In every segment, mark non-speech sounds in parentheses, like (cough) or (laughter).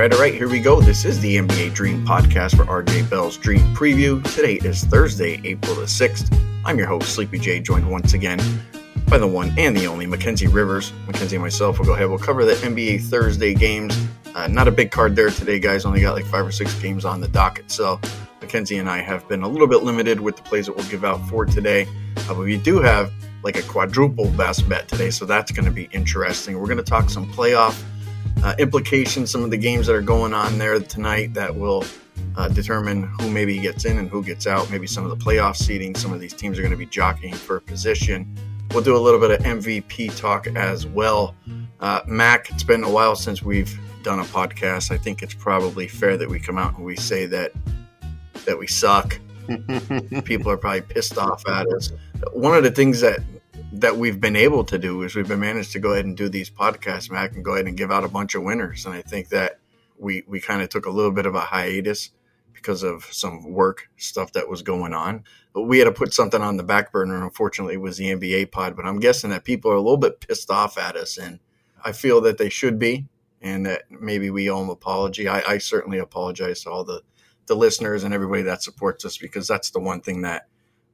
right, all right, here we go. This is the NBA Dream Podcast for RJ Bell's Dream Preview. Today is Thursday, April the 6th. I'm your host, Sleepy J, joined once again by the one and the only Mackenzie Rivers. Mackenzie and myself will go ahead. We'll cover the NBA Thursday games. Uh, not a big card there today, guys. Only got like five or six games on the docket. So Mackenzie and I have been a little bit limited with the plays that we'll give out for today. Uh, but we do have like a quadruple best bet today. So that's going to be interesting. We're going to talk some playoff uh, implications, some of the games that are going on there tonight that will uh, determine who maybe gets in and who gets out. Maybe some of the playoff seeding. Some of these teams are going to be jockeying for position. We'll do a little bit of MVP talk as well. Uh, Mac, it's been a while since we've done a podcast. I think it's probably fair that we come out and we say that that we suck. (laughs) People are probably pissed off at us. One of the things that that we've been able to do is we've been managed to go ahead and do these podcasts, Mac, and go ahead and give out a bunch of winners. And I think that we we kind of took a little bit of a hiatus because of some work stuff that was going on. But we had to put something on the back burner, and unfortunately, it was the NBA pod. But I'm guessing that people are a little bit pissed off at us, and I feel that they should be, and that maybe we owe them apology. I, I certainly apologize to all the the listeners and everybody that supports us because that's the one thing that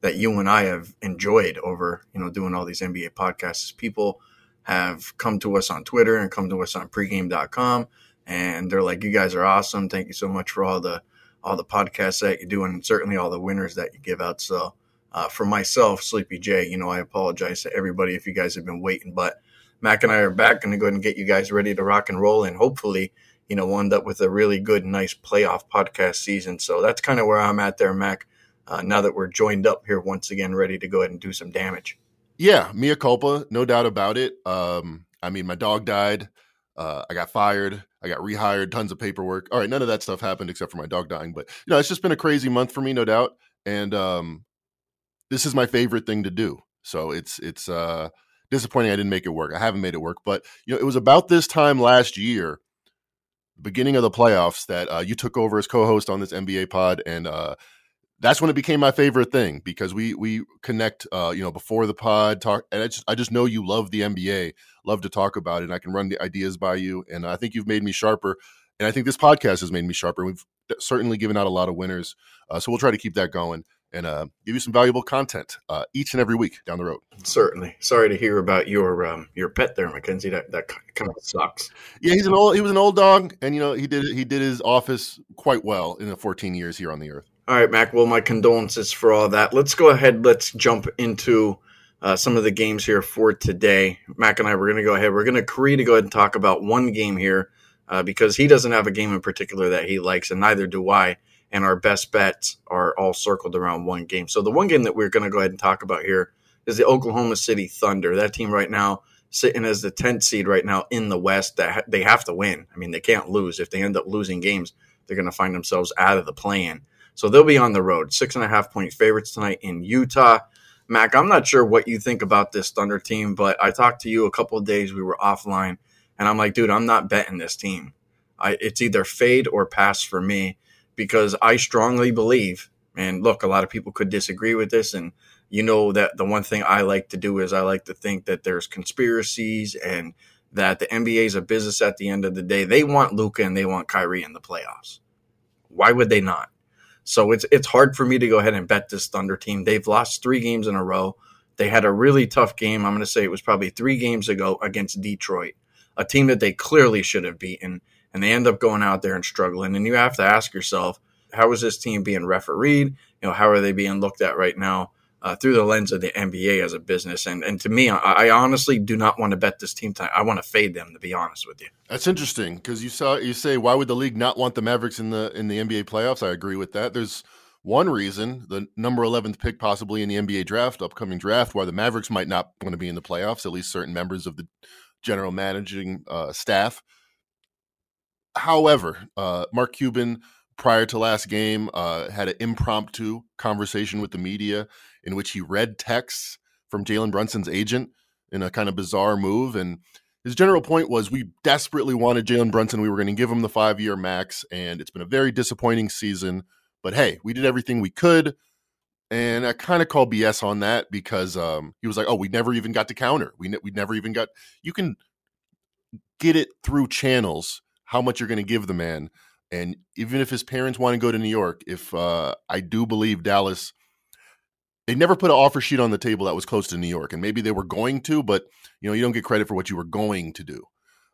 that you and I have enjoyed over, you know, doing all these NBA podcasts. People have come to us on Twitter and come to us on pregame.com and they're like, you guys are awesome. Thank you so much for all the, all the podcasts that you do and certainly all the winners that you give out. So, uh, for myself, Sleepy J, you know, I apologize to everybody if you guys have been waiting, but Mac and I are back. Going to go ahead and get you guys ready to rock and roll, and hopefully, you know, we'll end up with a really good, nice playoff podcast season. So that's kind of where I'm at there, Mac uh, now that we're joined up here once again, ready to go ahead and do some damage. Yeah, mea culpa, no doubt about it. Um, I mean, my dog died. Uh, I got fired. I got rehired. Tons of paperwork. All right, none of that stuff happened except for my dog dying. But you know, it's just been a crazy month for me, no doubt. And um, this is my favorite thing to do. So it's it's uh, disappointing I didn't make it work. I haven't made it work. But you know, it was about this time last year, beginning of the playoffs, that uh, you took over as co-host on this NBA pod, and uh, that's when it became my favorite thing because we we connect uh you know before the pod talk and I just I just know you love the NBA love to talk about it and I can run the ideas by you and I think you've made me sharper and I think this podcast has made me sharper we've certainly given out a lot of winners uh, so we'll try to keep that going and uh, give you some valuable content uh, each and every week down the road. Certainly. Sorry to hear about your um, your pet there, Mackenzie. That that kind of sucks. Yeah, he's an old he was an old dog, and you know he did he did his office quite well in the 14 years here on the earth. All right, Mac. Well, my condolences for all that. Let's go ahead. Let's jump into uh, some of the games here for today. Mac and I, we're going to go ahead. We're going to agree to go ahead and talk about one game here uh, because he doesn't have a game in particular that he likes, and neither do I. And our best bets are all circled around one game. So the one game that we're going to go ahead and talk about here is the Oklahoma City Thunder. That team right now sitting as the 10th seed right now in the West that ha- they have to win. I mean, they can't lose. If they end up losing games, they're going to find themselves out of the play-in. So they'll be on the road. Six and a half point favorites tonight in Utah. Mac, I'm not sure what you think about this Thunder team, but I talked to you a couple of days. We were offline, and I'm like, dude, I'm not betting this team. I, it's either fade or pass for me because I strongly believe, and look, a lot of people could disagree with this. And you know that the one thing I like to do is I like to think that there's conspiracies and that the NBA is a business at the end of the day. They want Luka and they want Kyrie in the playoffs. Why would they not? So it's it's hard for me to go ahead and bet this Thunder team. They've lost three games in a row. They had a really tough game. I'm going to say it was probably three games ago against Detroit, a team that they clearly should have beaten, and they end up going out there and struggling. And you have to ask yourself, how is this team being refereed? You know, how are they being looked at right now? Uh, through the lens of the NBA as a business. And and to me, I, I honestly do not want to bet this team tonight. I want to fade them, to be honest with you. That's interesting because you saw you say why would the league not want the Mavericks in the in the NBA playoffs? I agree with that. There's one reason, the number 11th pick possibly in the NBA draft, upcoming draft, why the Mavericks might not want to be in the playoffs. At least certain members of the general managing uh, staff. However, uh, Mark Cuban prior to last game uh, had an impromptu conversation with the media in which he read texts from Jalen Brunson's agent in a kind of bizarre move. And his general point was we desperately wanted Jalen Brunson. We were going to give him the five year max, and it's been a very disappointing season. But hey, we did everything we could. And I kind of call BS on that because um, he was like, "Oh, we never even got to counter. We ne- we never even got. You can get it through channels how much you're going to give the man. And even if his parents want to go to New York, if uh, I do believe Dallas, they never put an offer sheet on the table that was close to New York, and maybe they were going to, but you know you don't get credit for what you were going to do.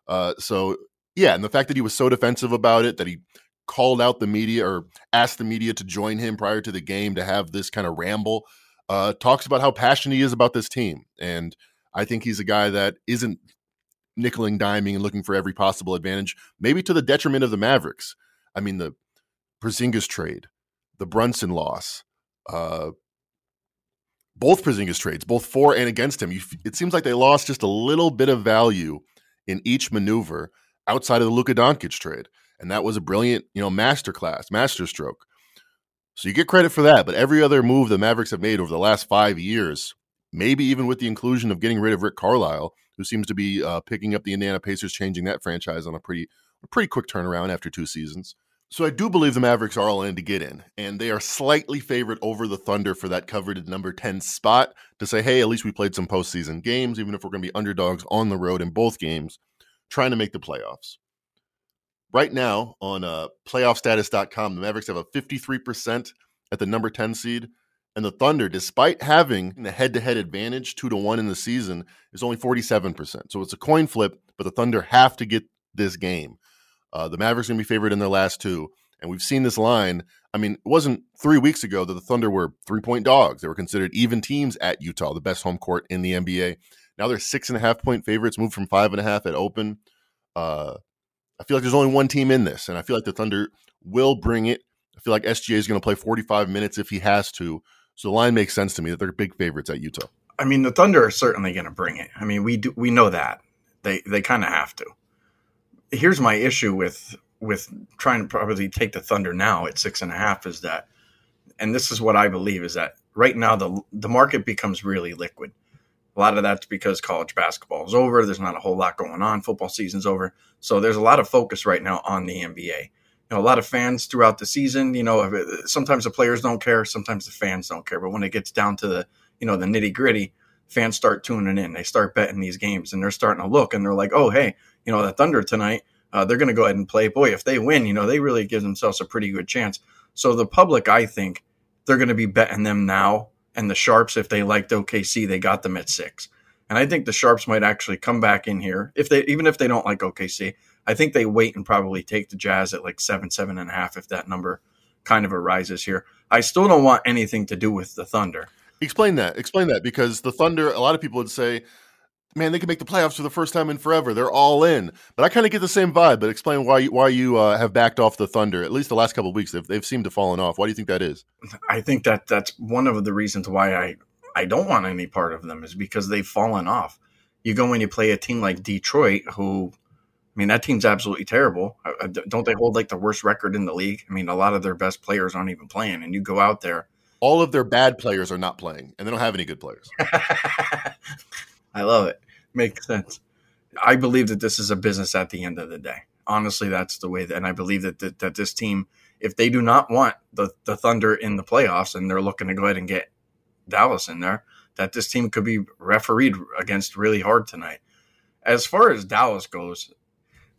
Uh, so yeah, and the fact that he was so defensive about it, that he called out the media or asked the media to join him prior to the game to have this kind of ramble, uh, talks about how passionate he is about this team. And I think he's a guy that isn't nickeling, diming, and looking for every possible advantage, maybe to the detriment of the Mavericks. I mean, the Porzingis trade, the Brunson loss, uh, both Porzingis trades, both for and against him. You, it seems like they lost just a little bit of value in each maneuver outside of the Luka Doncic trade, and that was a brilliant, you know, masterclass, masterstroke. So you get credit for that, but every other move the Mavericks have made over the last five years, maybe even with the inclusion of getting rid of Rick Carlisle, who seems to be uh, picking up the Indiana Pacers, changing that franchise on a pretty, a pretty quick turnaround after two seasons. So I do believe the Mavericks are all in to get in, and they are slightly favored over the Thunder for that coveted number 10 spot to say, hey, at least we played some postseason games, even if we're going to be underdogs on the road in both games, trying to make the playoffs. Right now on uh, playoffstatus.com, the Mavericks have a 53% at the number 10 seed, and the Thunder, despite having the head to head advantage, two to one in the season, is only 47%. So it's a coin flip, but the Thunder have to get this game. Uh, the Mavericks going to be favored in their last two. And we've seen this line. I mean, it wasn't three weeks ago that the Thunder were three point dogs. They were considered even teams at Utah, the best home court in the NBA. Now they're six and a half point favorites, moved from five and a half at open. Uh, I feel like there's only one team in this, and I feel like the Thunder will bring it. I feel like SGA is going to play 45 minutes if he has to. So the line makes sense to me that they're big favorites at Utah. I mean, the Thunder are certainly going to bring it. I mean, we do we know that they they kind of have to here's my issue with with trying to probably take the Thunder now at six and a half is that, and this is what I believe is that right now the the market becomes really liquid. A lot of that's because college basketball is over. There's not a whole lot going on. Football season's over, so there's a lot of focus right now on the NBA. You know, a lot of fans throughout the season. You know, sometimes the players don't care, sometimes the fans don't care. But when it gets down to the you know the nitty gritty, fans start tuning in. They start betting these games, and they're starting to look, and they're like, oh hey, you know, the Thunder tonight, uh, they're going to go ahead and play. Boy, if they win, you know, they really give themselves a pretty good chance. So the public, I think, they're going to be betting them now. And the Sharps, if they liked OKC, they got them at six. And I think the Sharps might actually come back in here if they, even if they don't like OKC. I think they wait and probably take the Jazz at like seven, seven and a half if that number kind of arises here. I still don't want anything to do with the Thunder. Explain that. Explain that because the Thunder, a lot of people would say man, they can make the playoffs for the first time in forever. They're all in. But I kind of get the same vibe. But explain why you, why you uh, have backed off the Thunder. At least the last couple of weeks, they've, they've seemed to fallen off. Why do you think that is? I think that that's one of the reasons why I I don't want any part of them is because they've fallen off. You go and you play a team like Detroit, who I mean, that team's absolutely terrible. Don't they hold like the worst record in the league? I mean, a lot of their best players aren't even playing, and you go out there. All of their bad players are not playing, and they don't have any good players. (laughs) I love it makes sense. I believe that this is a business at the end of the day. Honestly, that's the way that, and I believe that, that, that this team, if they do not want the, the Thunder in the playoffs and they're looking to go ahead and get Dallas in there, that this team could be refereed against really hard tonight. As far as Dallas goes,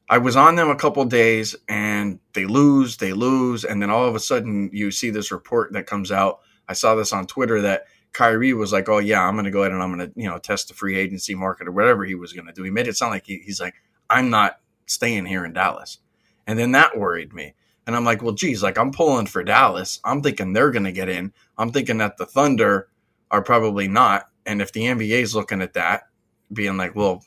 I was on them a couple days and they lose, they lose, and then all of a sudden you see this report that comes out. I saw this on Twitter that Kyrie was like, "Oh yeah, I'm going to go ahead and I'm going to you know test the free agency market or whatever he was going to do." He made it sound like he, he's like, "I'm not staying here in Dallas," and then that worried me. And I'm like, "Well, geez, like I'm pulling for Dallas. I'm thinking they're going to get in. I'm thinking that the Thunder are probably not. And if the NBA is looking at that, being like, well,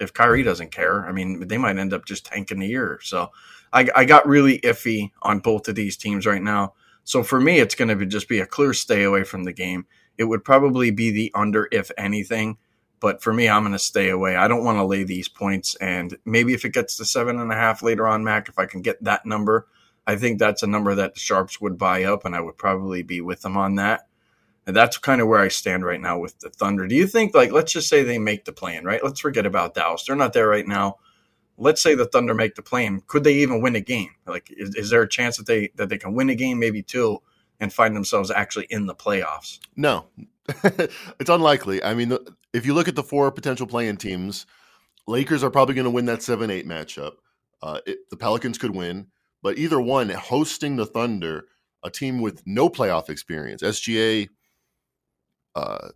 if Kyrie doesn't care, I mean, they might end up just tanking the year. So I, I got really iffy on both of these teams right now. So for me, it's going to be just be a clear stay away from the game it would probably be the under if anything. But for me, I'm going to stay away. I don't want to lay these points. And maybe if it gets to seven and a half later on, Mac, if I can get that number, I think that's a number that the Sharps would buy up, and I would probably be with them on that. And that's kind of where I stand right now with the Thunder. Do you think, like, let's just say they make the play-in, right? Let's forget about Dallas. They're not there right now. Let's say the Thunder make the play-in. Could they even win a game? Like, is, is there a chance that they that they can win a game, maybe two? And find themselves actually in the playoffs? No, (laughs) it's unlikely. I mean, if you look at the four potential play-in teams, Lakers are probably going to win that seven eight matchup. Uh, it, the Pelicans could win, but either one, hosting the Thunder, a team with no playoff experience, SGA uh,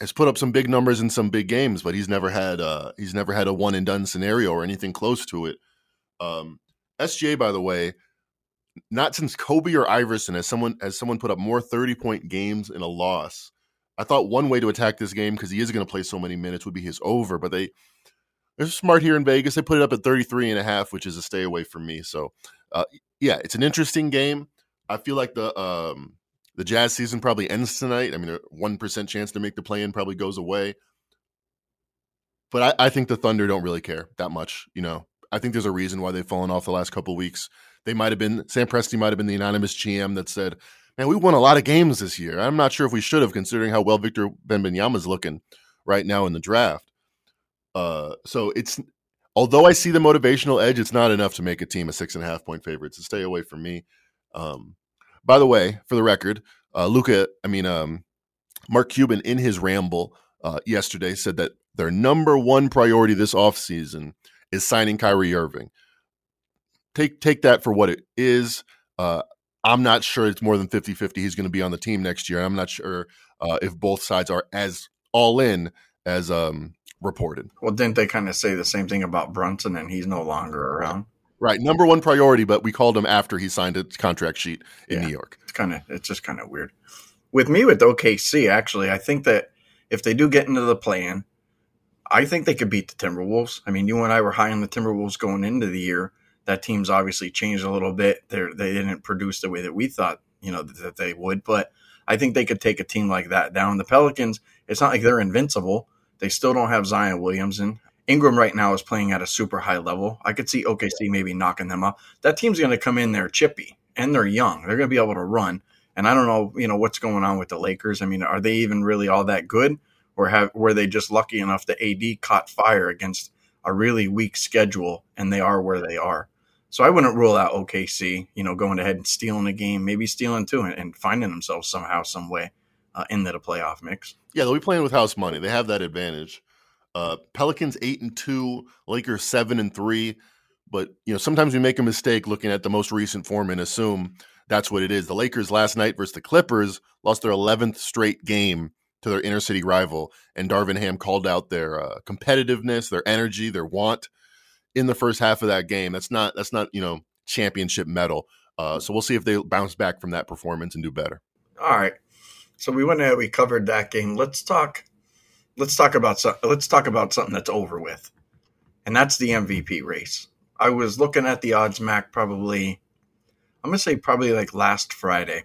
has put up some big numbers in some big games, but he's never had uh, he's never had a one and done scenario or anything close to it. Um, SGA, by the way, not since Kobe or Iverson as someone has someone put up more thirty point games in a loss. I thought one way to attack this game because he is going to play so many minutes would be his over, but they they're smart here in Vegas. They put it up at 33 and a half, which is a stay away from me. So, uh, yeah, it's an interesting game. I feel like the um, the Jazz season probably ends tonight. I mean, a one percent chance to make the play in probably goes away. But I, I, think the Thunder don't really care that much. You know, I think there's a reason why they've fallen off the last couple weeks. They might have been Sam Presti might have been the anonymous GM that said, "Man, we won a lot of games this year." I'm not sure if we should have, considering how well Victor Wembanyama is looking right now in the draft. Uh, so it's although I see the motivational edge, it's not enough to make a team a six and a half point favorite. So stay away from me. Um, by the way, for the record, uh, Luka, I mean, um, Mark Cuban in his ramble uh, yesterday said that their number one priority this offseason is signing Kyrie Irving. Take take that for what it is. Uh, I'm not sure it's more than 50 50 he's going to be on the team next year. I'm not sure uh, if both sides are as all in as um, reported. Well, didn't they kind of say the same thing about Brunson and he's no longer around? Right, number one priority, but we called him after he signed a contract sheet in yeah, New York. It's kind of it's just kind of weird. With me with OKC, actually, I think that if they do get into the play-in, I think they could beat the Timberwolves. I mean, you and I were high on the Timberwolves going into the year. That team's obviously changed a little bit. They they didn't produce the way that we thought, you know, that they would. But I think they could take a team like that down. The Pelicans, it's not like they're invincible. They still don't have Zion Williamson. Ingram right now is playing at a super high level. I could see OKC maybe knocking them up. That team's going to come in there chippy and they're young. They're going to be able to run. And I don't know, you know, what's going on with the Lakers. I mean, are they even really all that good, or have were they just lucky enough that AD caught fire against a really weak schedule and they are where they are? So I wouldn't rule out OKC, you know, going ahead and stealing a game, maybe stealing two, and, and finding themselves somehow, some way uh, into the playoff mix. Yeah, they'll be playing with house money. They have that advantage. Uh, Pelicans eight and two, Lakers seven and three. But you know, sometimes we make a mistake looking at the most recent form and assume that's what it is. The Lakers last night versus the Clippers lost their 11th straight game to their inner city rival, and Darvin Ham called out their uh, competitiveness, their energy, their want in the first half of that game. That's not that's not you know championship mettle. Uh, so we'll see if they bounce back from that performance and do better. All right. So we went ahead, we covered that game. Let's talk let's talk about let's talk about something that's over with, and that's the MVP race. I was looking at the odds, Mac, probably. I'm gonna say probably like last Friday,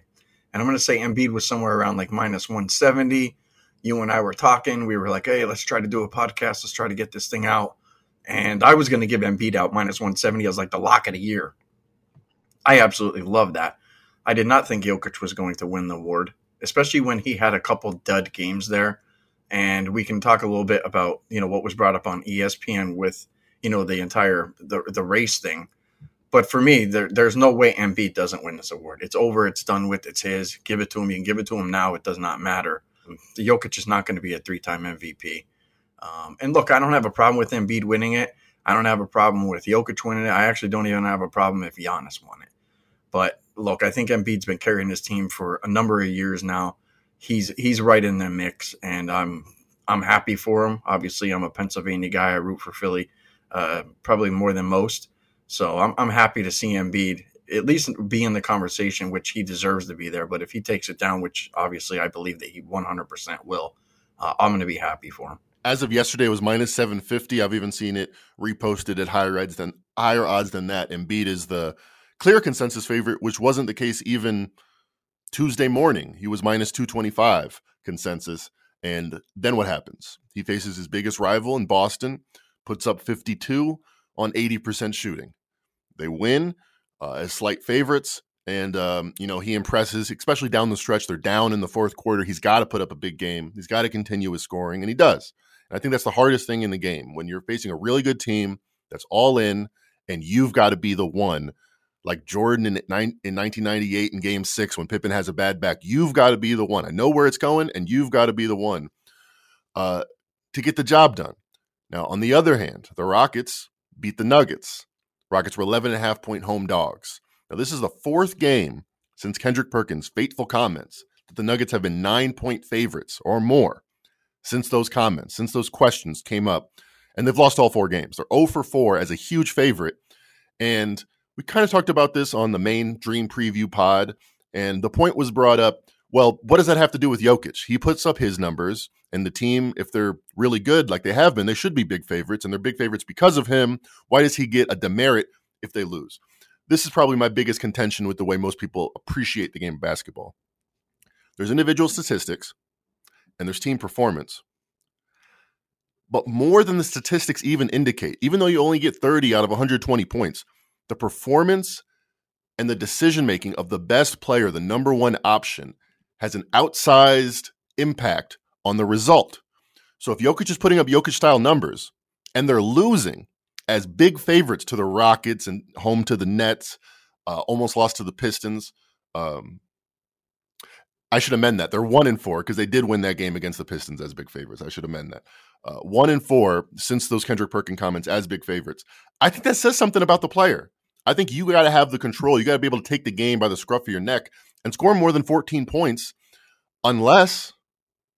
and I'm gonna say Embiid was somewhere around like minus 170. You and I were talking. We were like, "Hey, let's try to do a podcast. Let's try to get this thing out." And I was gonna give Embiid out minus 170 as like the lock of the year. I absolutely love that. I did not think Jokic was going to win the award, especially when he had a couple dud games there and we can talk a little bit about you know what was brought up on ESPN with you know the entire the the race thing. But for me, there, there's no way Embiid doesn't win this award. It's over. It's done with. It's his. Give it to him. You can give it to him now. It does not matter. Jokic is not going to be a three-time MVP. Um, and look, I don't have a problem with Embiid winning it. I don't have a problem with Jokic winning it. I actually don't even have a problem if Giannis won it. But look, I think Embiid's been carrying his team for a number of years now he's he's right in the mix, and I'm I'm happy for him. Obviously, I'm a Pennsylvania guy. I root for Philly, uh, probably more than most. So I'm I'm happy to see Embiid at least be in the conversation, which he deserves to be there. But if he takes it down, which obviously I believe that he 100% will, uh, I'm going to be happy for him. As of yesterday, it was minus 750. I've even seen it reposted at higher odds than higher odds than that. Embiid is the clear consensus favorite, which wasn't the case even Tuesday morning, he was minus 225 consensus. And then what happens? He faces his biggest rival in Boston, puts up 52 on 80% shooting. They win uh, as slight favorites. And, um, you know, he impresses, especially down the stretch. They're down in the fourth quarter. He's got to put up a big game. He's got to continue his scoring, and he does. And I think that's the hardest thing in the game when you're facing a really good team that's all in, and you've got to be the one like Jordan in, in 1998 in game six when Pippen has a bad back. You've got to be the one. I know where it's going, and you've got to be the one uh, to get the job done. Now, on the other hand, the Rockets beat the Nuggets, Rockets were 11 and a half point home dogs. Now, this is the fourth game since Kendrick Perkins' fateful comments that the Nuggets have been nine point favorites or more since those comments, since those questions came up. And they've lost all four games. They're 0 for 4 as a huge favorite. And we kind of talked about this on the main Dream Preview pod. And the point was brought up well, what does that have to do with Jokic? He puts up his numbers, and the team, if they're really good, like they have been, they should be big favorites, and they're big favorites because of him. Why does he get a demerit if they lose? This is probably my biggest contention with the way most people appreciate the game of basketball. There's individual statistics, and there's team performance. But more than the statistics even indicate, even though you only get 30 out of 120 points, the performance and the decision making of the best player, the number one option, has an outsized impact on the result. So if Jokic is putting up Jokic style numbers and they're losing as big favorites to the Rockets and home to the Nets, uh, almost lost to the Pistons. Um, I should amend that. They're one in four because they did win that game against the Pistons as big favorites. I should amend that. Uh, one in four since those Kendrick Perkins comments as big favorites. I think that says something about the player. I think you got to have the control. You got to be able to take the game by the scruff of your neck and score more than 14 points, unless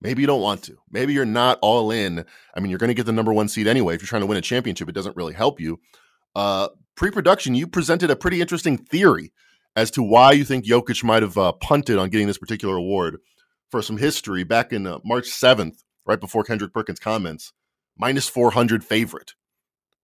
maybe you don't want to. Maybe you're not all in. I mean, you're going to get the number one seed anyway. If you're trying to win a championship, it doesn't really help you. Uh, Pre production, you presented a pretty interesting theory as to why you think Jokic might have uh, punted on getting this particular award. For some history, back in uh, March 7th, right before Kendrick Perkins' comments, minus 400 favorite.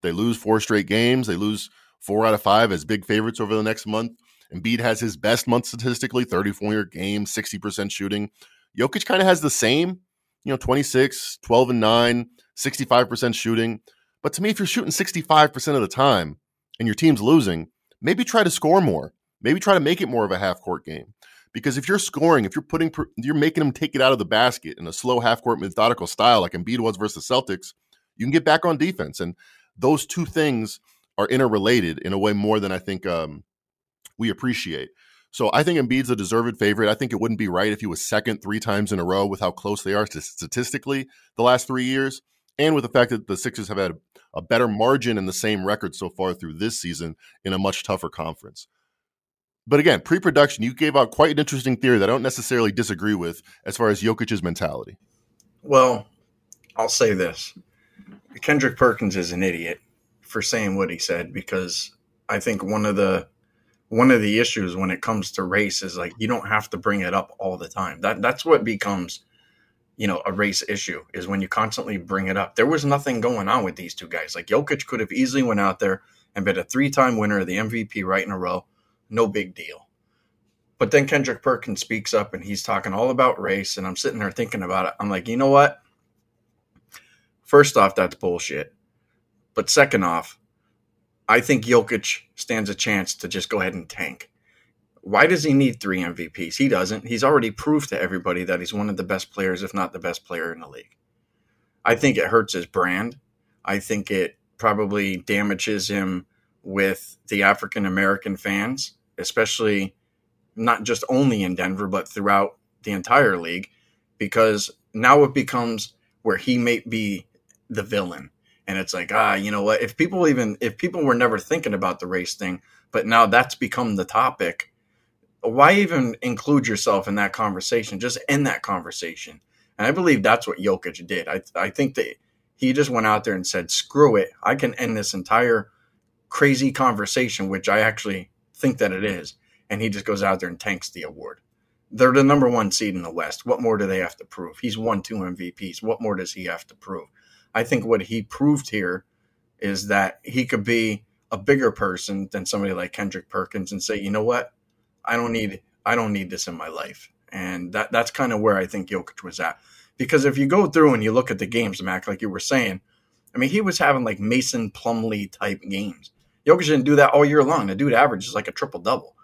They lose four straight games. They lose four out of five as big favorites over the next month. Embiid has his best month statistically, 34 game, 60% shooting. Jokic kind of has the same, you know, 26, 12 and 9, 65% shooting. But to me, if you're shooting 65% of the time and your team's losing, maybe try to score more. Maybe try to make it more of a half court game. Because if you're scoring, if you're putting, you're making them take it out of the basket in a slow half court methodical style like Embiid was versus Celtics, you can get back on defense. And those two things are interrelated in a way more than I think um, we appreciate. So I think Embiid's a deserved favorite. I think it wouldn't be right if he was second three times in a row with how close they are statistically the last three years, and with the fact that the Sixers have had a better margin and the same record so far through this season in a much tougher conference. But again, pre-production, you gave out quite an interesting theory that I don't necessarily disagree with as far as Jokic's mentality. Well, I'll say this: Kendrick Perkins is an idiot for saying what he said because I think one of the one of the issues when it comes to race is like you don't have to bring it up all the time. That that's what becomes you know a race issue is when you constantly bring it up. There was nothing going on with these two guys. Like Jokic could have easily went out there and been a three-time winner of the MVP right in a row. No big deal. But then Kendrick Perkins speaks up and he's talking all about race and I'm sitting there thinking about it. I'm like, "You know what? First off, that's bullshit. But second off, I think Jokic stands a chance to just go ahead and tank. Why does he need three MVPs? He doesn't. He's already proved to everybody that he's one of the best players, if not the best player in the league. I think it hurts his brand. I think it probably damages him with the African American fans, especially not just only in Denver, but throughout the entire league, because now it becomes where he may be the villain and it's like ah you know what? If people even if people were never thinking about the race thing but now that's become the topic why even include yourself in that conversation? Just end that conversation. And i believe that's what Jokic did. I, I think that he just went out there and said screw it. I can end this entire crazy conversation which i actually think that it is. And he just goes out there and tanks the award. They're the number one seed in the west. What more do they have to prove? He's won two mvps what more does he have to prove I think what he proved here is that he could be a bigger person than somebody like Kendrick Perkins and say, you know what, I don't need I don't need this in my life, and that that's kind of where I think Jokic was at. Because if you go through and you look at the games, Mac, like you were saying, I mean, he was having like Mason Plumlee type games. Jokic didn't do that all year long. The dude averages like a triple double.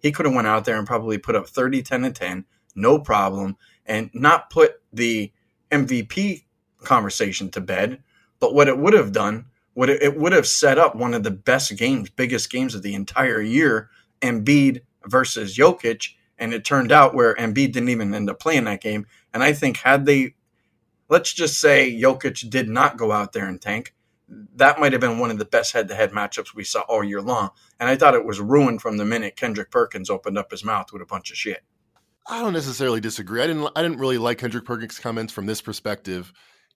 He could have went out there and probably put up 30, 10, and 10, no problem, and not put the MVP conversation to bed. But what it would have done, what it, it would have set up one of the best games, biggest games of the entire year, Embiid versus Jokic. And it turned out where Embiid didn't even end up playing that game. And I think had they, let's just say Jokic did not go out there and tank, that might have been one of the best head-to-head matchups we saw all year long. And I thought it was ruined from the minute Kendrick Perkins opened up his mouth with a bunch of shit. I don't necessarily disagree. I didn't. I didn't really like Kendrick Perkins' comments from this perspective.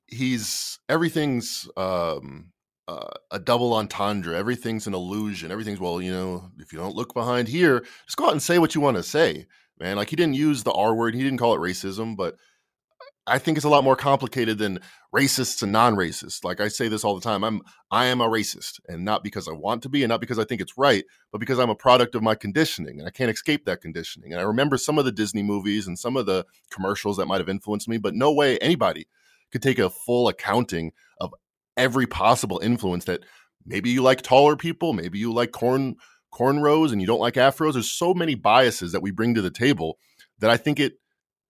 He's everything's um, uh, a double entendre. Everything's an illusion. Everything's well, you know, if you don't look behind here, just go out and say what you want to say, man. Like he didn't use the R word. He didn't call it racism, but I think it's a lot more complicated than racists and non-racists. Like I say this all the time. I'm I am a racist, and not because I want to be, and not because I think it's right, but because I'm a product of my conditioning, and I can't escape that conditioning. And I remember some of the Disney movies and some of the commercials that might have influenced me, but no way anybody could take a full accounting of every possible influence that maybe you like taller people, maybe you like corn cornrows, and you don't like afros. There's so many biases that we bring to the table that I think it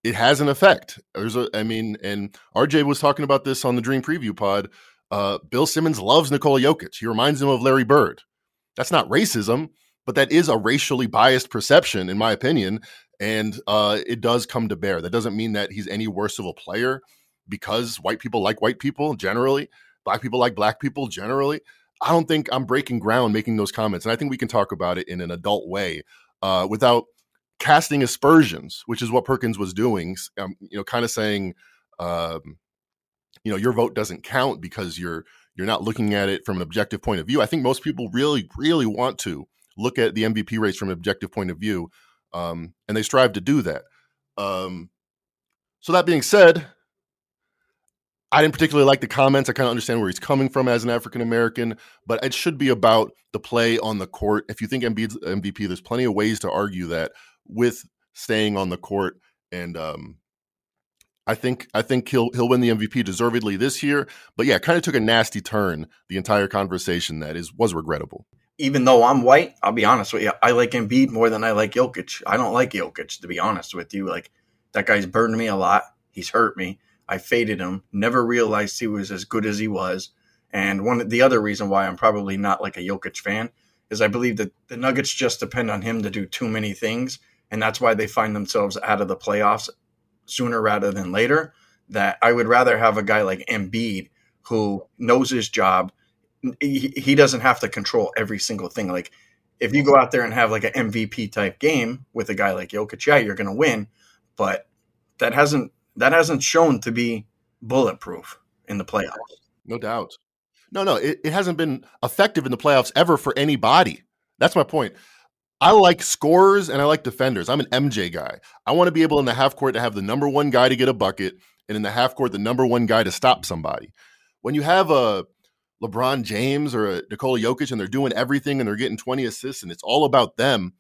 it has an effect. There's a, I mean, and RJ was talking about this on the Dream Preview Pod. Uh, Bill Simmons loves Nikola Jokic. He reminds him of Larry Bird. That's not racism, but that is a racially biased perception, in my opinion, and uh, it does come to bear. That doesn't mean that he's any worse of a player because white people like white people generally, black people like black people generally. I don't think I'm breaking ground making those comments, and I think we can talk about it in an adult way uh, without casting aspersions, which is what Perkins was doing. Um, you know, kind of saying, um, you know, your vote doesn't count because you're you're not looking at it from an objective point of view. I think most people really, really want to look at the MVP race from an objective point of view, um, and they strive to do that. Um, so that being said, I didn't particularly like the comments. I kind of understand where he's coming from as an African American, but it should be about the play on the court. If you think Embiid's MVP, there's plenty of ways to argue that with staying on the court. And um, I think I think he'll he'll win the MVP deservedly this year. But yeah, it kind of took a nasty turn. The entire conversation that is was regrettable. Even though I'm white, I'll be honest with you. I like Embiid more than I like Jokic. I don't like Jokic to be honest with you. Like that guy's burned me a lot. He's hurt me. I faded him. Never realized he was as good as he was. And one the other reason why I'm probably not like a Jokic fan is I believe that the Nuggets just depend on him to do too many things and that's why they find themselves out of the playoffs sooner rather than later. That I would rather have a guy like Embiid who knows his job. He, he doesn't have to control every single thing. Like if you go out there and have like an MVP type game with a guy like Jokic, yeah, you're going to win, but that hasn't that hasn't shown to be bulletproof in the playoffs. No doubt. No, no, it, it hasn't been effective in the playoffs ever for anybody. That's my point. I like scorers and I like defenders. I'm an MJ guy. I want to be able in the half court to have the number one guy to get a bucket, and in the half court, the number one guy to stop somebody. When you have a LeBron James or a Nikola Jokic and they're doing everything and they're getting 20 assists and it's all about them,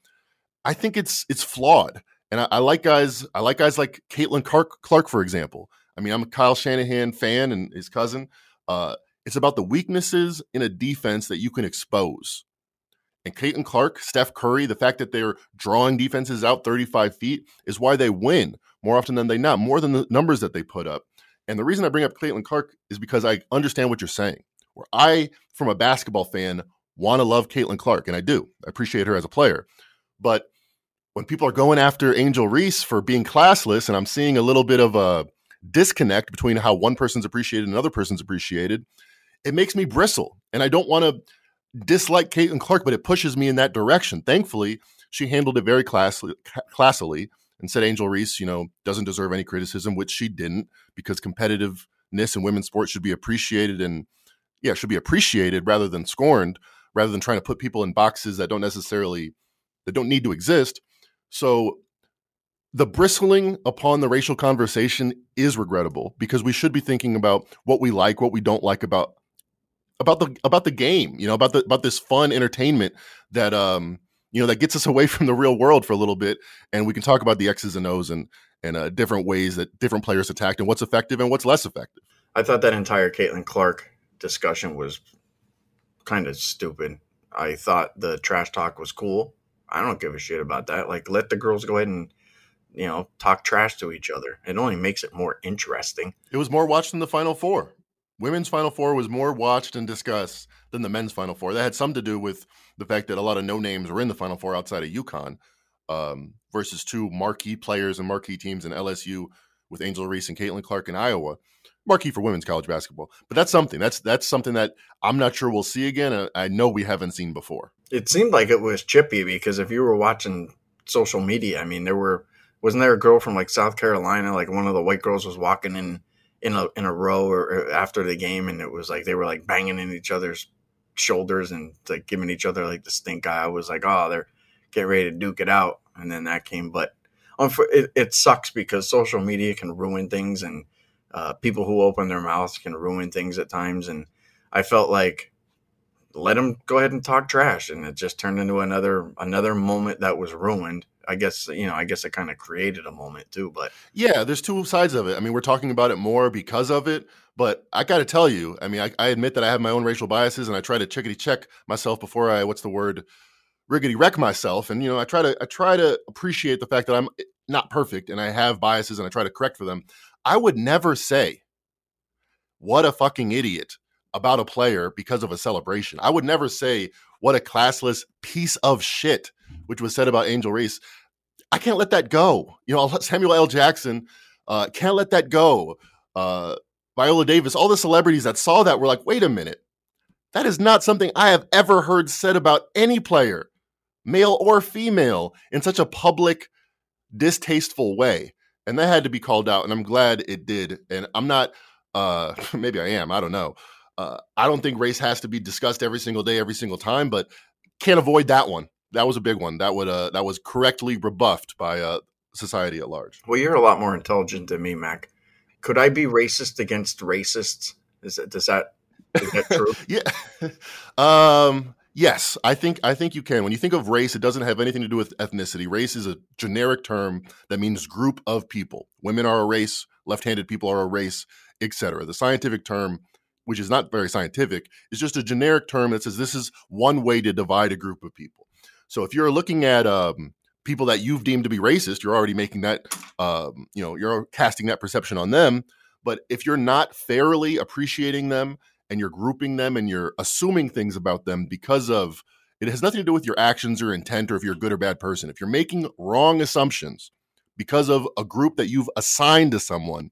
I think it's it's flawed. And I, I like guys, I like guys like Caitlin Clark, Clark, for example. I mean, I'm a Kyle Shanahan fan and his cousin. Uh, it's about the weaknesses in a defense that you can expose and Caitlin Clark, Steph Curry, the fact that they're drawing defenses out 35 feet is why they win more often than they not, more than the numbers that they put up. And the reason I bring up Caitlin Clark is because I understand what you're saying. Where I, from a basketball fan, want to love Caitlin Clark, and I do. I appreciate her as a player. But when people are going after Angel Reese for being classless, and I'm seeing a little bit of a disconnect between how one person's appreciated and another person's appreciated, it makes me bristle. And I don't want to dislike Caitlin Clark, but it pushes me in that direction. Thankfully, she handled it very classily, classily and said Angel Reese, you know, doesn't deserve any criticism, which she didn't, because competitiveness in women's sports should be appreciated and yeah, should be appreciated rather than scorned, rather than trying to put people in boxes that don't necessarily that don't need to exist. So the bristling upon the racial conversation is regrettable because we should be thinking about what we like, what we don't like about about the about the game, you know, about the about this fun entertainment that um you know that gets us (laughs) away from the real world for a little bit, and we can talk about the X's and O's and and uh, different ways that different players attacked and what's effective and what's less effective. I thought that entire Caitlin Clark discussion was kind of stupid. I thought the trash talk was cool. I don't give a shit about that. Like, let the girls go ahead and you know talk trash to each other. It only makes it more interesting. It was more watched than the Final Four women's Final Four was more watched and discussed than the men's Final Four. That had some to do with the fact that a lot of no names were in the Final Four outside of UConn um, versus two marquee players and marquee teams in LSU with Angel Reese and Caitlin Clark in Iowa. Marquee for women's college basketball. But that's something. That's that's something that I'm not sure we'll see again. I, know we haven't seen before. It seemed like it was chippy because if you were watching social media, I mean, there were wasn't there a girl from like South Carolina, like one of the white girls was walking in in a in a row or, or after the game, and it was like they were like banging in each other's shoulders and like giving each other like the stink eye. I was like, oh, they're getting ready to duke it out, and then that came, but. It, it sucks because social media can ruin things and uh, people who open their mouths can ruin things at times. And I felt like let them go ahead and talk trash, and it just turned into another another moment that was ruined. I guess you know, I guess it kind of created a moment too. But yeah, there's two sides of it. I mean, we're talking about it more because of it, but I got to tell you, I mean, I, I, admit that I have my own racial biases, and I try to chickity check myself before I what's the word riggedy wreck myself. And you know, I try to I try to appreciate the fact that I'm eh, not perfect and I have biases, and I try to correct for them. I would never say, what a fucking idiot about a player because of a celebration. I would never say, what a classless piece of shit, which was said about Angel Reese. I can't let that go. You know, (laughs) Samuel L. Jackson uh, can't let that go. Uh, Viola Davis, all the celebrities that saw that were like, wait a minute. That is not something I have ever heard said about any player, male or female, in such a public, distasteful way and that had to be called out and i'm glad it did and i'm not uh (laughs) maybe i am i don't know uh, i don't think race has to be discussed every single day every single time but can't avoid that one. That was a big one. That would uh that was correctly rebuffed by uh society at large. Well you're a lot more intelligent than me mac. Could i be racist against racists? Is that does that is that true? (laughs) Yeah. (laughs) Um Yes, I think I think you can. When you think of race, it doesn't have anything to do with ethnicity. Race is a generic term that means group of people. Women are a race, left-handed people are a race, etc. The scientific term, which is not very scientific, is just a generic term that says this is one way to divide a group of people. So if you're looking at um, people that you've deemed to be racist, you're already making that, um, you know, you're casting that perception on them. But if you're not fairly appreciating them and you're grouping them and you're assuming things about them because of it has nothing to do with your actions or intent or if you're a good or bad person. If you're making wrong assumptions because of a group that you've assigned to someone,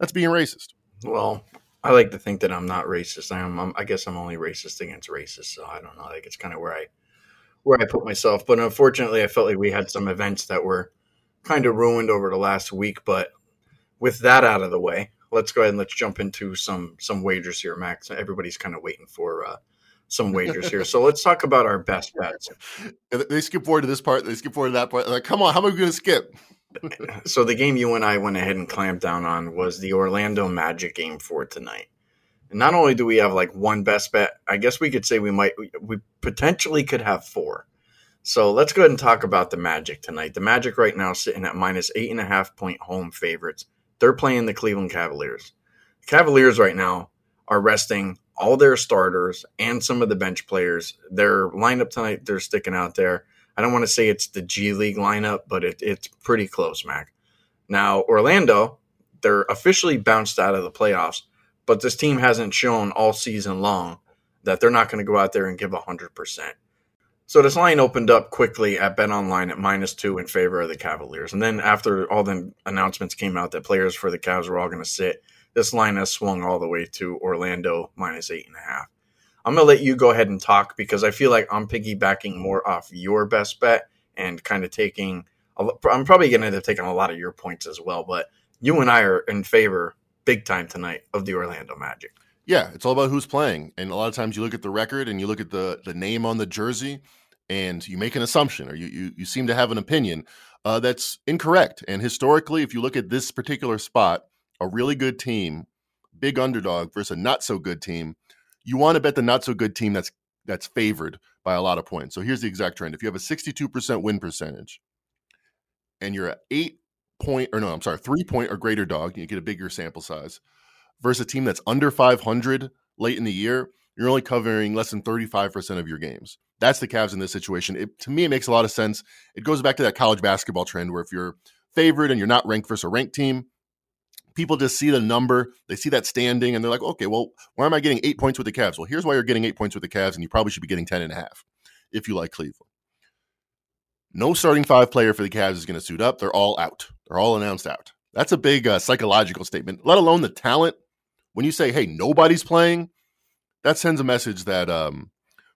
that's being racist. Well, I like to think that I'm not racist. I am. I'm, i guess I'm only racist against racists. So I don't know. Like it's kind of where I where I put myself. But unfortunately, I felt like we had some events that were kind of ruined over the last week. But with that out of the way, let's go ahead and let's jump into some some wagers here, Max. Everybody's kind of waiting for uh, some wagers here. So let's talk about our best bets. They skip forward to this part. They skip forward to that part. Like, come on, how am I going to skip? (laughs) so the game you and I went ahead and clamped down on was the Orlando Magic game for tonight. And not only do we have like one best bet, I guess we could say we might we potentially could have four. So let's go ahead and talk about the Magic tonight. The Magic right now sitting at minus eight and a half point home favorites. They're playing the Cleveland Cavaliers. Cavaliers right now are resting all their starters and some of the bench players. Their lineup tonight, they're sticking out there. I don't want to say it's the G League lineup, but it, it's pretty close, Mac. Now, Orlando, they're officially bounced out of the playoffs, but this team hasn't shown all season long that they're not going to go out there and give 100%. So this line opened up quickly at Bet Online at minus two in favor of the Cavaliers. And then after all the announcements came out that players for the Cavs were all going to sit, this line has swung all the way to Orlando minus eight and a half. I'm going to let you go ahead and talk because I feel like I'm piggybacking more off your best bet and kind of taking. I'm probably going to end up taking a lot of your points as well, but you and I are in favor big time tonight of the Orlando Magic. Yeah, it's all about who's playing, and a lot of times you look at the record and you look at the the name on the jersey, and you make an assumption or you you, you seem to have an opinion uh, that's incorrect. And historically, if you look at this particular spot, a really good team, big underdog versus a not so good team, you want to bet the not so good team that's that's favored by a lot of points. So here's the exact trend: if you have a 62% win percentage, and you're at eight point or no, I'm sorry, three point or greater dog, you get a bigger sample size versus a team that's under 500 late in the year, you're only covering less than 35% of your games. That's the Cavs in this situation. It, to me, it makes a lot of sense. It goes back to that college basketball trend where if you're favored and you're not ranked versus a ranked team, people just see the number, they see that standing, and they're like, okay, well, why am I getting eight points with the Cavs? Well, here's why you're getting eight points with the Cavs, and you probably should be getting 10 and a half if you like Cleveland. No starting five player for the Cavs is going to suit up. They're all out. They're all announced out. That's a big uh, psychological statement, let alone the talent when you say, "Hey, nobody's playing," that sends a message that um,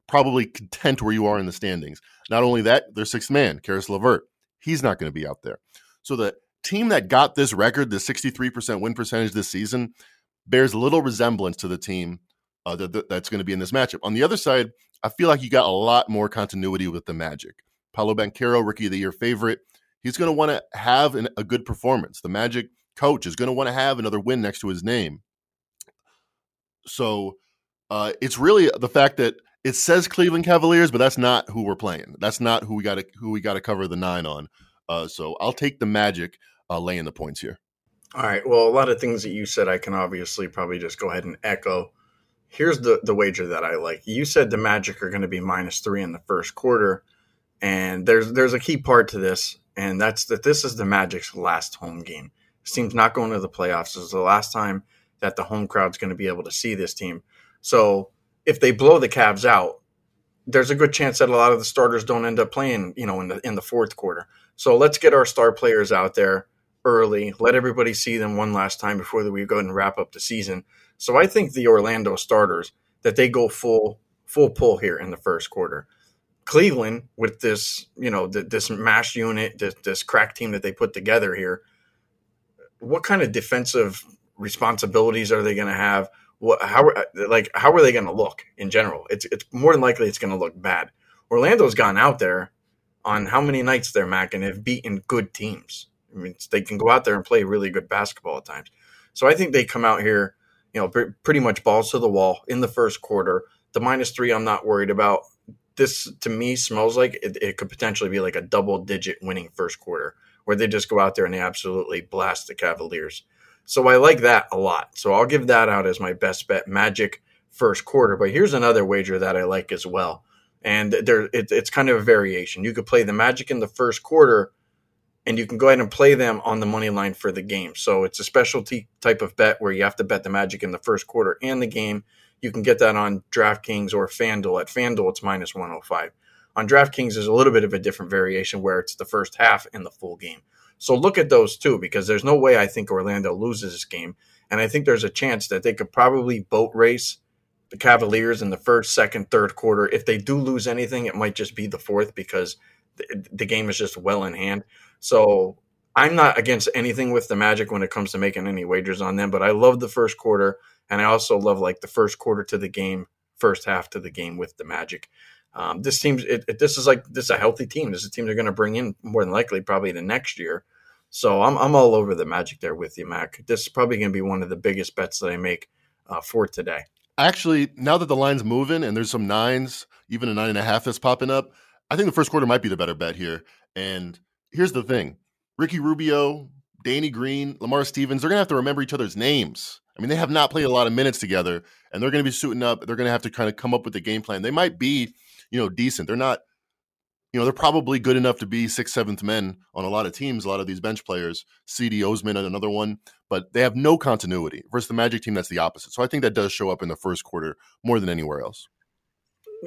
probably content where you are in the standings. Not only that, their sixth man, Caris LeVert, he's not going to be out there. So the team that got this record, the 63% win percentage this season, bears little resemblance to the team uh, that, that's going to be in this matchup. On the other side, I feel like you got a lot more continuity with the Magic. Paolo Banchero, rookie of the year favorite, he's going to want to have an, a good performance. The Magic coach is going to want to have another win next to his name. So uh, it's really the fact that it says Cleveland Cavaliers, but that's not who we're playing. That's not who we got to who we got to cover the nine on. Uh, so I'll take the Magic uh, laying the points here. All right. Well, a lot of things that you said, I can obviously probably just go ahead and echo. Here's the the wager that I like. You said the Magic are going to be minus three in the first quarter, and there's there's a key part to this, and that's that this is the Magic's last home game. Team's not going to the playoffs. This is the last time that the home crowd's going to be able to see this team. So if they blow the Cavs out, there's a good chance that a lot of the starters don't end up playing, you know, in the in the fourth quarter. So let's get our star players out there early. Let everybody see them one last time before we go and wrap up the season. So I think the Orlando starters that they go full full pull here in the first quarter. Cleveland with this, you know, this mash unit, this, this crack team that they put together here. What kind of defensive responsibilities are they going to have? What how uh, like how are they going to look in general? It's it's more than likely it's going to look bad. Orlando's gone out there on how many nights they're Mac and have beaten good teams. I mean, they can go out there and play really good basketball at times. So I think they come out here, you know, pretty much balls to the wall in the first quarter. The minus three, I'm not worried about. This to me smells like it, it could potentially be like a double digit winning first quarter where they just go out there and they absolutely blast the Cavaliers. So I like that a lot. So I'll give that out as my best bet. Magic first quarter. But here's another wager that I like as well. And there, it, it's kind of a variation. You could play the Magic in the first quarter, and you can go ahead and play them on the money line for the game. So it's a specialty type of bet where you have to bet the Magic in the first quarter and the game. You can get that on DraftKings or FanDuel. At FanDuel, it's minus 105. On DraftKings, there's a little bit of a different variation where it's the first half and the full game. So look at those two because there's no way I think Orlando loses this game. And I think there's a chance that they could probably boat race the Cavaliers in the first, second, third quarter. If they do lose anything, it might just be the fourth because the, the game is just well in hand. So I'm not against anything with the Magic when it comes to making any wagers on them, but I love the first quarter. And I also love like the first quarter to the game, first half to the game with the Magic. Um, this team, it, it, this is like this is a healthy team. This is a team they're going to bring in more than likely probably the next year. So I'm I'm all over the Magic there with you, Mac. This is probably going to be one of the biggest bets that I make uh, for today. Actually, now that the line's moving and there's some nines, even a nine and a half that's popping up, I think the first quarter might be the better bet here. And here's the thing: Ricky Rubio, Danny Green, Lamar Stevens, they're going to have to remember each other's names. I mean, they have not played a lot of minutes together, and they're going to be suiting up. They're going to have to kind of come up with a game plan. They might be you know, decent. They're not, you know, they're probably good enough to be sixth, seventh men on a lot of teams, a lot of these bench players. Cedi Osman, and another one, but they have no continuity. Versus the Magic team, that's the opposite. So I think that does show up in the first quarter more than anywhere else.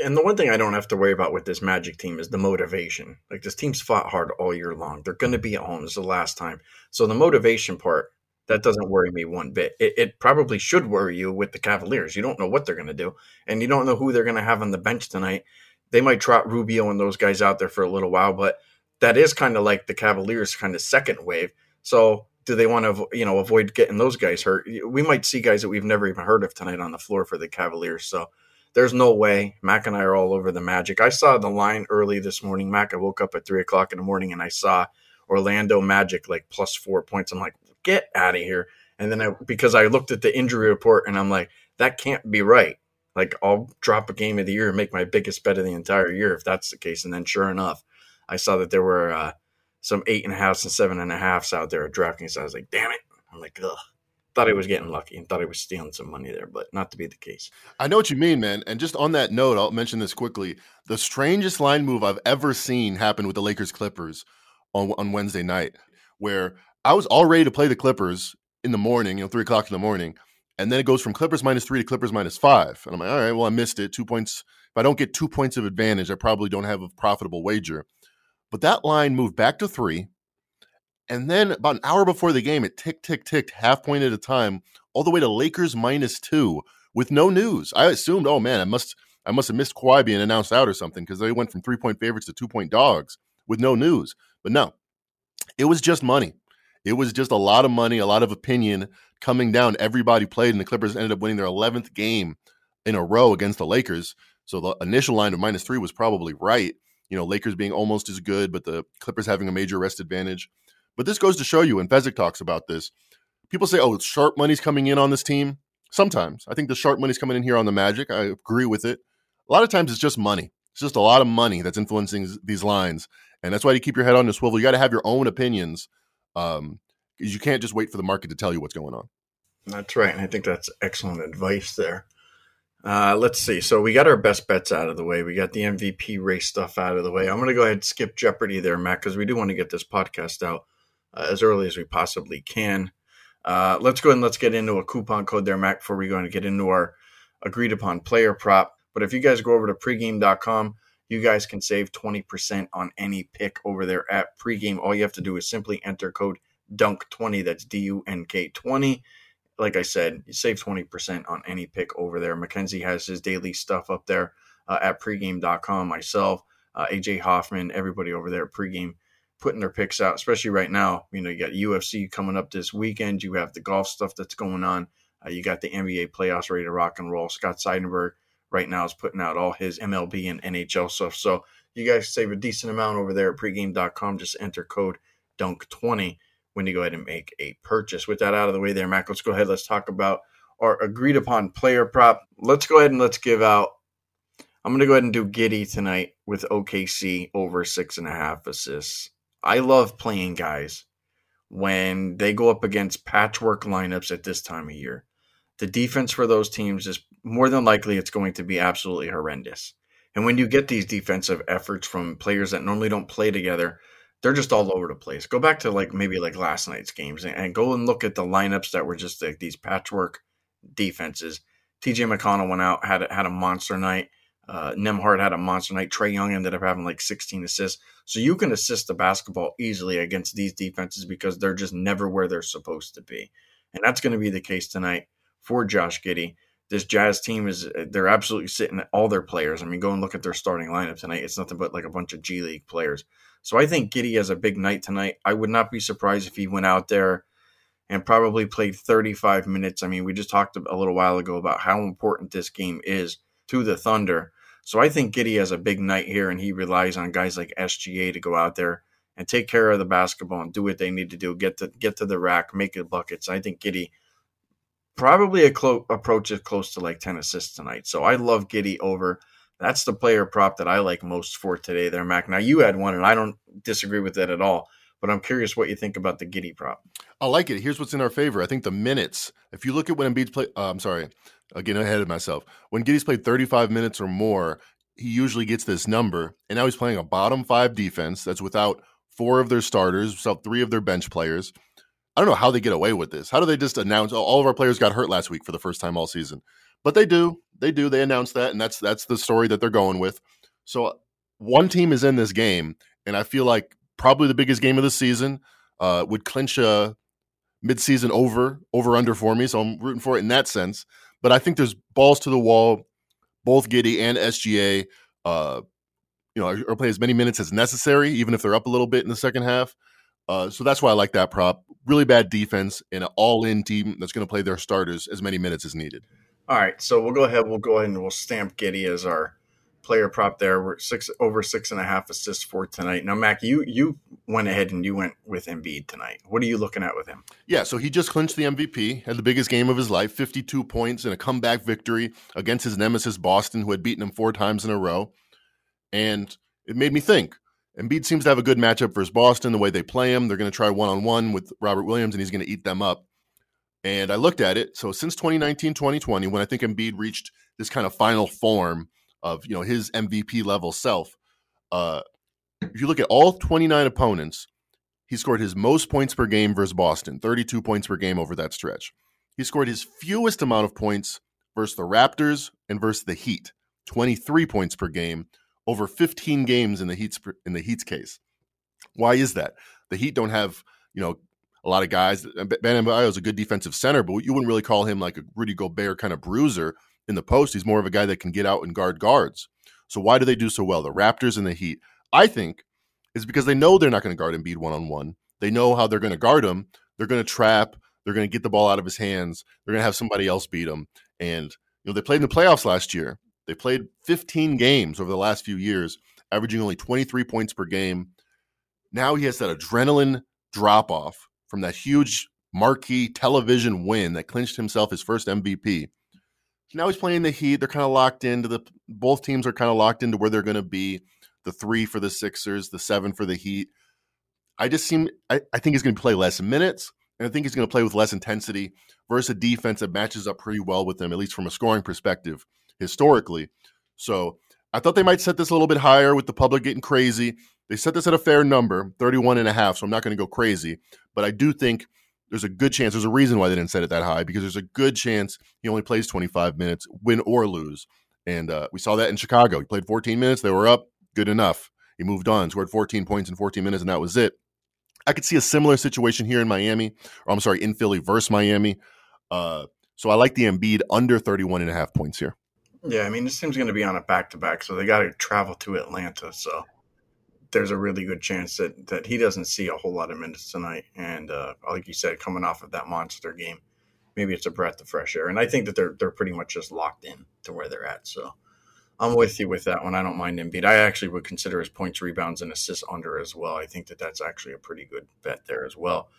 And the one thing I don't have to worry about with this Magic team is the motivation. Like this team's fought hard all year long. They're going to be at home. Is the last time. So the motivation part that doesn't worry me one bit. It, it, probably should worry you with the Cavaliers. You don't know what they're going to do, and you don't know who they're going to have on the bench tonight they might trot Rubio and those guys out there for a little while, but that is kind of like the Cavaliers' kind of second wave. So do they want to you know avoid getting those guys hurt? We might see guys that we've never even heard of tonight on the floor for the Cavaliers. So there's no way. Mac and I are all over the Magic. I saw the line early this morning. Mac, I woke up at three o'clock in the morning and I saw Orlando Magic like plus four points. I'm like, get out of here. And then I because I looked at the injury report and I'm like, that can't be right. Like I'll drop a game of the year and make my biggest bet of the entire year if that's the case. And then sure enough, I saw that there were uh, some eight and a halfs and seven and a halfs out there at DraftKings. So I was like, damn it. I'm like, ugh. Thought I was getting lucky and thought I was stealing some money there, but not to be the case. I know what you mean, man. And just on that note, I'll mention this quickly. The strangest line move I've ever seen happen with the Lakers Clippers on, on Wednesday night, where I was all ready to play the Clippers in the morning, you know, three o'clock in the morning. And then it goes from Clippers minus three to Clippers minus five. And I'm like, all right, well, I missed it. Two points. If I don't get two points of advantage, I probably don't have a profitable wager. But that line moved back to three. And then about an hour before the game, it tick, tick, ticked half point at a time all the way to Lakers minus two with no news. I assumed, oh man, I must I must have missed Kawhi being announced out or something because they went from three point favorites to two point dogs with no news. But no, it was just money. It was just a lot of money, a lot of opinion coming down. Everybody played, and the Clippers ended up winning their 11th game in a row against the Lakers. So the initial line of minus three was probably right. You know, Lakers being almost as good, but the Clippers having a major rest advantage. But this goes to show you, and Fezzik talks about this. People say, oh, sharp money's coming in on this team. Sometimes. I think the sharp money's coming in here on the Magic. I agree with it. A lot of times it's just money. It's just a lot of money that's influencing these lines. And that's why you keep your head on the swivel. You got to have your own opinions. Um, you can't just wait for the market to tell you what's going on. That's right. And I think that's excellent advice there. Uh, let's see. So we got our best bets out of the way. We got the MVP race stuff out of the way. I'm going to go ahead and skip Jeopardy there, Matt, because we do want to get this podcast out uh, as early as we possibly can. Uh, let's go ahead and let's get into a coupon code there, Mac, before we go and get into our agreed upon player prop. But if you guys go over to pregame.com, you guys can save 20% on any pick over there at pregame. All you have to do is simply enter code DUNK20. That's D U N K 20. Like I said, you save 20% on any pick over there. Mackenzie has his daily stuff up there uh, at pregame.com. Myself, uh, AJ Hoffman, everybody over there at pregame putting their picks out, especially right now. You know, you got UFC coming up this weekend. You have the golf stuff that's going on. Uh, you got the NBA playoffs ready to rock and roll. Scott Seidenberg right now is putting out all his MLB and NHL stuff. So you guys save a decent amount over there at pregame.com. Just enter code DUNK20 when you go ahead and make a purchase. With that out of the way there, Mac, let's go ahead. Let's talk about our agreed upon player prop. Let's go ahead and let's give out. I'm going to go ahead and do Giddey tonight with OKC over six and a half assists. I love playing guys when they go up against patchwork lineups at this time of year. The defense for those teams is more than likely it's going to be absolutely horrendous. And when you get these defensive efforts from players that normally don't play together, they're just all over the place. Go back to like maybe like last night's games and, and go and look at the lineups that were just like these patchwork defenses. TJ McConnell went out, had had a monster night. Uh, Nembhard had a monster night. Trae Young ended up having like 16 assists. So you can assist the basketball easily against these defenses because they're just never where they're supposed to be. And that's going to be the case tonight for Josh Giddey. This Jazz team is, they're absolutely sitting all their players. I mean, go and look at their starting lineup tonight. It's nothing but like a bunch of G League players. So I think Giddey has a big night tonight. I would not be surprised if he went out there and probably played 35 minutes. I mean, we just talked a little while ago about how important this game is to the Thunder. So I think Giddey has a big night here, and he relies on guys like SGA to go out there and take care of the basketball and do what they need to do. Get to get to the rack, make it buckets. I think Giddey probably a clo- approaches close to like ten assists tonight. So I love Giddey over. That's the player prop that I like most for today, there, Mac. Now you had one, and I don't disagree with that at all. But I'm curious what you think about the Giddey prop. I like it. Here's what's in our favor. I think the minutes. If you look at when Embiid's play, uh, I'm sorry, getting ahead of myself. When Giddey's played 35 minutes or more, he usually gets this number. And now he's playing a bottom five defense that's without four of their starters, without three of their bench players. I don't know how they get away with this. How do they just announce oh, all of our players got hurt last week for the first time all season? But they do. They do. They announce that, and that's that's the story that they're going with. So one team is in this game, and I feel like probably the biggest game of the season uh, would clinch a midseason over over under for me. So I'm rooting for it in that sense. But I think there's balls to the wall. Both Giddey and SGA, uh, you know, are, play as many minutes as necessary, even if they're up a little bit in the second half. Uh, so that's why I like that prop. Really bad defense and an all-in team that's going to play their starters as many minutes as needed. All right, so we'll go ahead. We'll go ahead and we'll stamp Giddey as our player prop there. We're six over six and a half assists for tonight. Now, Mac, you you went ahead and you went with Embiid tonight. What are you looking at with him? Yeah, so he just clinched the MVP, had the biggest game of his life, 52 points in a comeback victory against his nemesis Boston, who had beaten him four times in a row. And it made me think. Embiid seems to have a good matchup versus Boston, the way they play him. They're going to try one on one with Robert Williams, and he's going to eat them up. And I looked at it. So since 2019, 2020, when I think Embiid reached this kind of final form, of you know his MVP level self. Uh, if you look at all 29 opponents, he scored his most points per game versus Boston, 32 points per game over that stretch. He scored his fewest amount of points versus the Raptors and versus the Heat, 23 points per game over 15 games in the Heat's in the Heat's case. Why is that? The Heat don't have, you know, a lot of guys. Bam Adebayo is a good defensive center, but you wouldn't really call him like a Rudy Gobert kind of bruiser in the post. He's more of a guy that can get out and guard guards. So why do they do so well? The Raptors and the Heat, I think, is because they know they're not going to guard Embiid one on one. They know how they're going to guard him. They're going to trap. They're going to get the ball out of his hands. They're going to have somebody else beat him. And you know they played in the playoffs last year. They played 15 games over the last few years, averaging only 23 points per game. Now he has that adrenaline drop off from that huge marquee television win that clinched himself his first MVP. Now he's playing the Heat. They're kind of locked into the both teams are kind of locked into where they're going to be. The three for the Sixers, the seven for the Heat. I just seem I, I think he's going to play less minutes, and I think he's going to play with less intensity versus a defense that matches up pretty well with them, at least from a scoring perspective historically. So I thought they might set this a little bit higher with the public getting crazy. They set this at a fair number, 31 and a half, so I'm not going to go crazy. But I do think there's a good chance, there's a reason why they didn't set it that high, because there's a good chance he only plays 25 minutes, win or lose. And uh, we saw that in Chicago. He played 14 minutes, they were up, good enough. He moved on, scored 14 points in 14 minutes, and that was it. I could see a similar situation here in Miami, or I'm sorry, in Philly versus Miami. Uh, so I like the Embiid under 31 and a half points here. Yeah, I mean, this team's going to be on a back to back, so they got to travel to Atlanta. So there's a really good chance that that he doesn't see a whole lot of minutes tonight. And uh, like you said, coming off of that monster game, maybe it's a breath of fresh air. And I think that they're they're pretty much just locked in to where they're at. So I'm with you with that one. I don't mind Embiid. I actually would consider his points, rebounds, and assists under as well. I think that that's actually a pretty good bet there as well.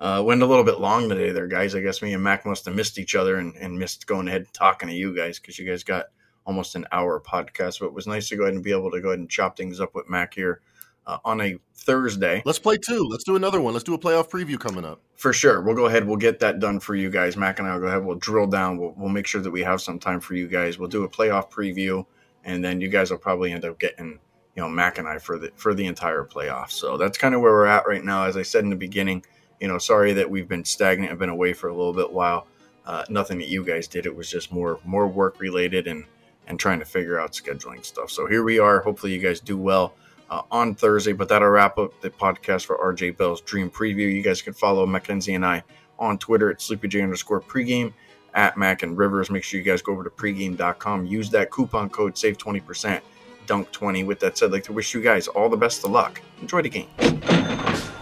Uh, went a little bit long today there, guys. I guess me and Mac must have missed each other and, and missed going ahead and talking to you guys because you guys got almost an hour podcast. But it was nice to go ahead and be able to go ahead and chop things up with Mac here uh, on a Thursday. Let's play two. Let's do another one. Let's do a playoff preview coming up. For sure. We'll go ahead. We'll get that done for you guys. Mac and I will go ahead. We'll drill down. We'll, we'll make sure that we have some time for you guys. We'll do a playoff preview, and then you guys will probably end up getting you know Mac and I for the for the entire playoff. So that's kind of where we're at right now. As I said in the beginning, you know, sorry that we've been stagnant. I've been away for a little bit while. Uh, nothing that you guys did. It was just more more work related and and trying to figure out scheduling stuff. So here we are. Hopefully you guys do well uh, on Thursday. But that'll wrap up the podcast for RJ Bell's Dream Preview. You guys can follow Mackenzie and I on Twitter at SleepyJ underscore pregame at Mac and Rivers. Make sure you guys go over to pregame.com. Use that coupon code save 20%, dunk 20. With that said, I'd like to wish you guys all the best of luck. Enjoy the game.